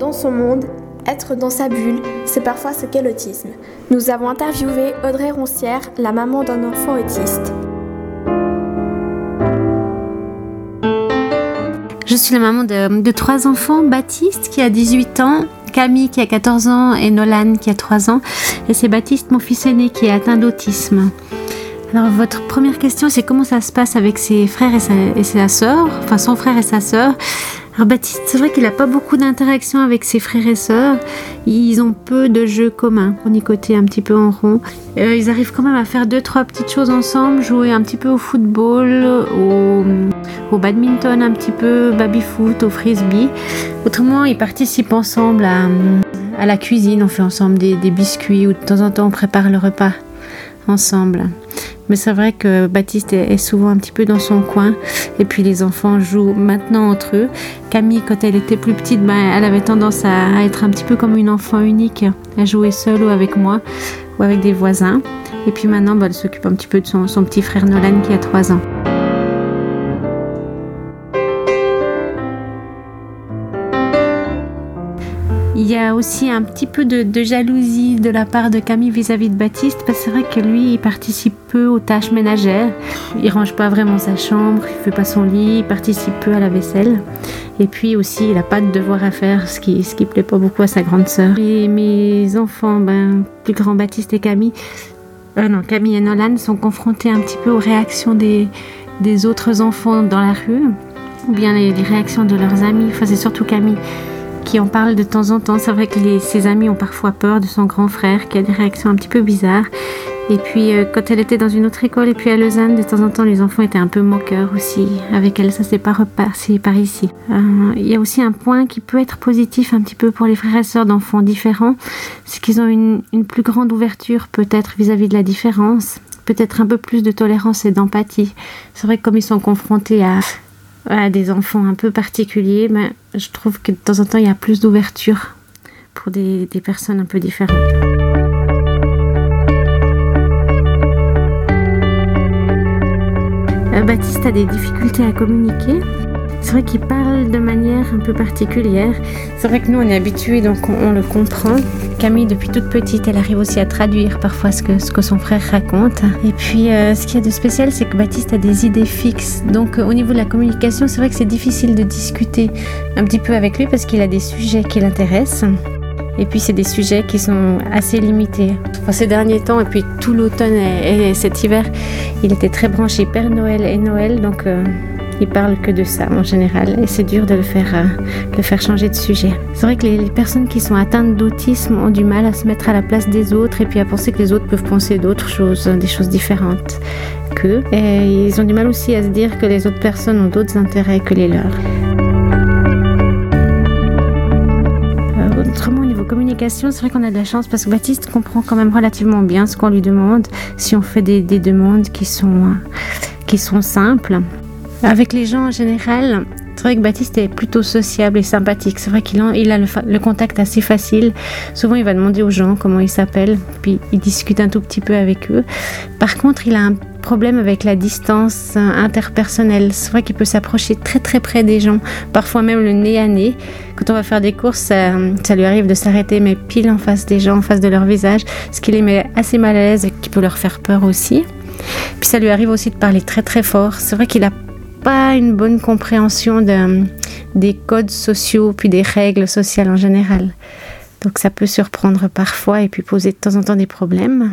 dans son monde, être dans sa bulle, c'est parfois ce qu'est l'autisme. Nous avons interviewé Audrey Roncière, la maman d'un enfant autiste. Je suis la maman de, trois enfants, Baptiste qui a 18 ans, Camille qui a 14 ans et Nolan qui a 3 ans. Et c'est Baptiste, mon fils aîné, qui est atteint d'autisme. Alors votre première question, c'est comment ça se passe avec ses frères et sa, sœur, enfin son frère et sa sœur? Alors Baptiste, c'est vrai qu'il n'a pas beaucoup d'interaction avec ses frères et sœurs. Ils ont peu de jeux communs pour nicoter un petit peu en rond. Euh, ils arrivent quand même à faire deux, trois petites choses ensemble, jouer un petit peu au football, au, badminton un petit peu, baby-foot, au frisbee. Autrement, ils participent ensemble à, la cuisine. On fait ensemble des biscuits ou de temps en temps on prépare le repas ensemble. Mais c'est vrai que Baptiste est souvent un petit peu dans son coin. Et puis les enfants jouent maintenant entre eux. Camille, quand elle était plus petite, ben, elle avait tendance à, être un petit peu comme une enfant unique, à jouer seule ou avec moi ou avec des voisins. Et puis maintenant, ben, elle s'occupe un petit peu de son, son petit frère Nolan qui a 3 ans. Il y a aussi un petit peu de, jalousie de la part de Camille vis-à-vis de Baptiste, parce que c'est vrai que lui, il participe peu aux tâches ménagères. Il range pas vraiment sa chambre, il fait pas son lit, il participe peu à la vaisselle. Et puis aussi, il a pas de devoir à faire, ce qui, ce qui plaît pas beaucoup à sa grande sœur. Et mes enfants, ben, plus grand Baptiste et Camille, euh, non, Camille et Nolan sont confrontés un petit peu aux réactions des, des autres enfants dans la rue, ou bien les, les réactions de leurs amis. Enfin, c'est surtout Camille qui en parle de temps en temps. C'est vrai que ses amis ont parfois peur de son grand frère qui a des réactions un petit peu bizarres. Et puis euh, quand elle était dans une autre école et puis à Lausanne, de temps en temps les enfants étaient un peu moqueurs aussi avec elle. Ça s'est pas repassé par ici. Euh, il y a aussi un point qui peut être positif un petit peu pour les frères et sœurs d'enfants différents, c'est qu'ils ont une, une, plus grande ouverture peut-être vis-à-vis de la différence, peut-être un peu plus de tolérance et d'empathie. C'est vrai que comme ils sont confrontés à des enfants un peu particuliers, mais je trouve que de temps en temps, il y a plus d'ouverture pour des, des, personnes un peu différentes. Euh, Baptiste a des difficultés à communiquer. C'est vrai qu'il parle de manière un peu particulière. C'est vrai que nous, on est habitués, donc on, le comprend. Camille, depuis toute petite, elle arrive aussi à traduire parfois ce que, son frère raconte. Et puis, euh, ce qu'il y a de spécial, c'est que Baptiste a des idées fixes. Donc, euh, au niveau de la communication, c'est vrai que c'est difficile de discuter un petit peu avec lui parce qu'il a des sujets qui l'intéressent. Et puis c'est des sujets qui sont assez limités. Enfin, ces derniers temps, et puis tout l'automne et, cet hiver, il était très branché Père Noël et Noël, donc euh, il parle que de ça en général et c'est dur de le faire, euh, le faire changer de sujet. C'est vrai que les, personnes qui sont atteintes d'autisme ont du mal à se mettre à la place des autres et puis à penser que les autres peuvent penser d'autres choses, des choses différentes qu'eux. Et ils ont du mal aussi à se dire que les autres personnes ont d'autres intérêts que les leurs. Euh, autrement, au niveau communication, c'est vrai qu'on a de la chance parce que Baptiste comprend quand même relativement bien ce qu'on lui demande si on fait des, des demandes qui sont, qui sont simples. Avec les gens en général, c'est vrai que Baptiste est plutôt sociable et sympathique. C'est vrai qu'il a, le, contact assez facile. Souvent, il va demander aux gens comment ils s'appellent, puis il discute un tout petit peu avec eux. Par contre, il a un problème avec la distance interpersonnelle. C'est vrai qu'il peut s'approcher très très près des gens, parfois même le nez à nez. Quand on va faire des courses, ça lui arrive de s'arrêter, mais pile en face des gens, en face de leur visage, ce qui les met assez mal à l'aise et qui peut leur faire peur aussi. Puis ça lui arrive aussi de parler très très fort. C'est vrai qu'il a pas une bonne compréhension de, des codes sociaux puis des règles sociales en général. Donc ça peut surprendre parfois et puis poser de temps en temps des problèmes.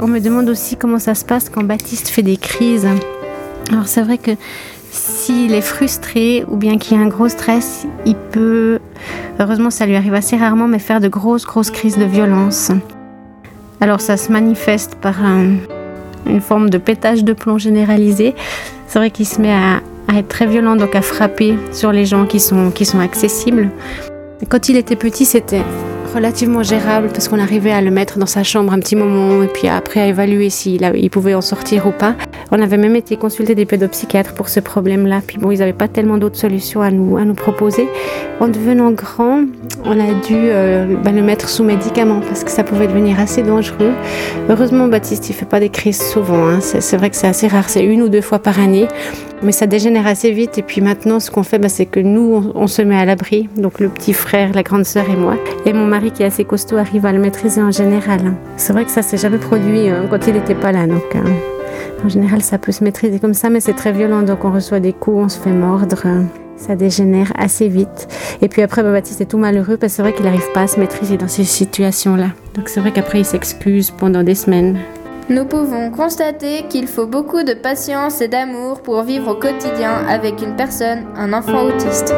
on me demande aussi comment ça se passe quand Baptiste fait des crises. Alors c'est vrai que s'il est frustré ou bien qu'il y a un gros stress, il peut, heureusement ça lui arrive assez rarement, mais faire de grosses, grosses crises de violence. Alors ça se manifeste par une forme de pétage de plomb généralisé. C'est vrai qu'il se met à, être très violent, donc à frapper sur les gens qui sont, qui sont accessibles. Quand il était petit, c'était relativement gérable parce qu'on arrivait à le mettre dans sa chambre un petit moment et puis après à évaluer s'il il pouvait en sortir ou pas. On avait même été consulter des pédopsychiatres pour ce problème-là. Puis bon, ils n'avaient pas tellement d'autres solutions à nous, à nous proposer. En devenant grand, on a dû euh, bah, le mettre sous médicaments parce que ça pouvait devenir assez dangereux. Heureusement, Baptiste, il fait pas des crises souvent. Hein. C'est vrai que c'est assez rare. C'est une ou deux fois par année. Mais ça dégénère assez vite. Et puis maintenant, ce qu'on fait, bah, c'est que nous, on, se met à l'abri. Donc le petit frère, la grande sœur et moi. Et mon mari, qui est assez costaud, arrive à le maîtriser en général. Hein. C'est vrai que ça s'est jamais produit hein, quand il n'était pas là. Donc, hein. en général, ça peut se maîtriser comme ça, mais c'est très violent. Donc on reçoit des coups, on se fait mordre. Ça dégénère assez vite. Et puis après, Baptiste est tout malheureux parce que c'est vrai qu'il n'arrive pas à se maîtriser dans ces situations-là. Donc c'est vrai qu'après, il s'excuse pendant des semaines. Nous pouvons constater qu'il faut beaucoup de patience et d'amour pour vivre au quotidien avec une personne, un enfant autiste.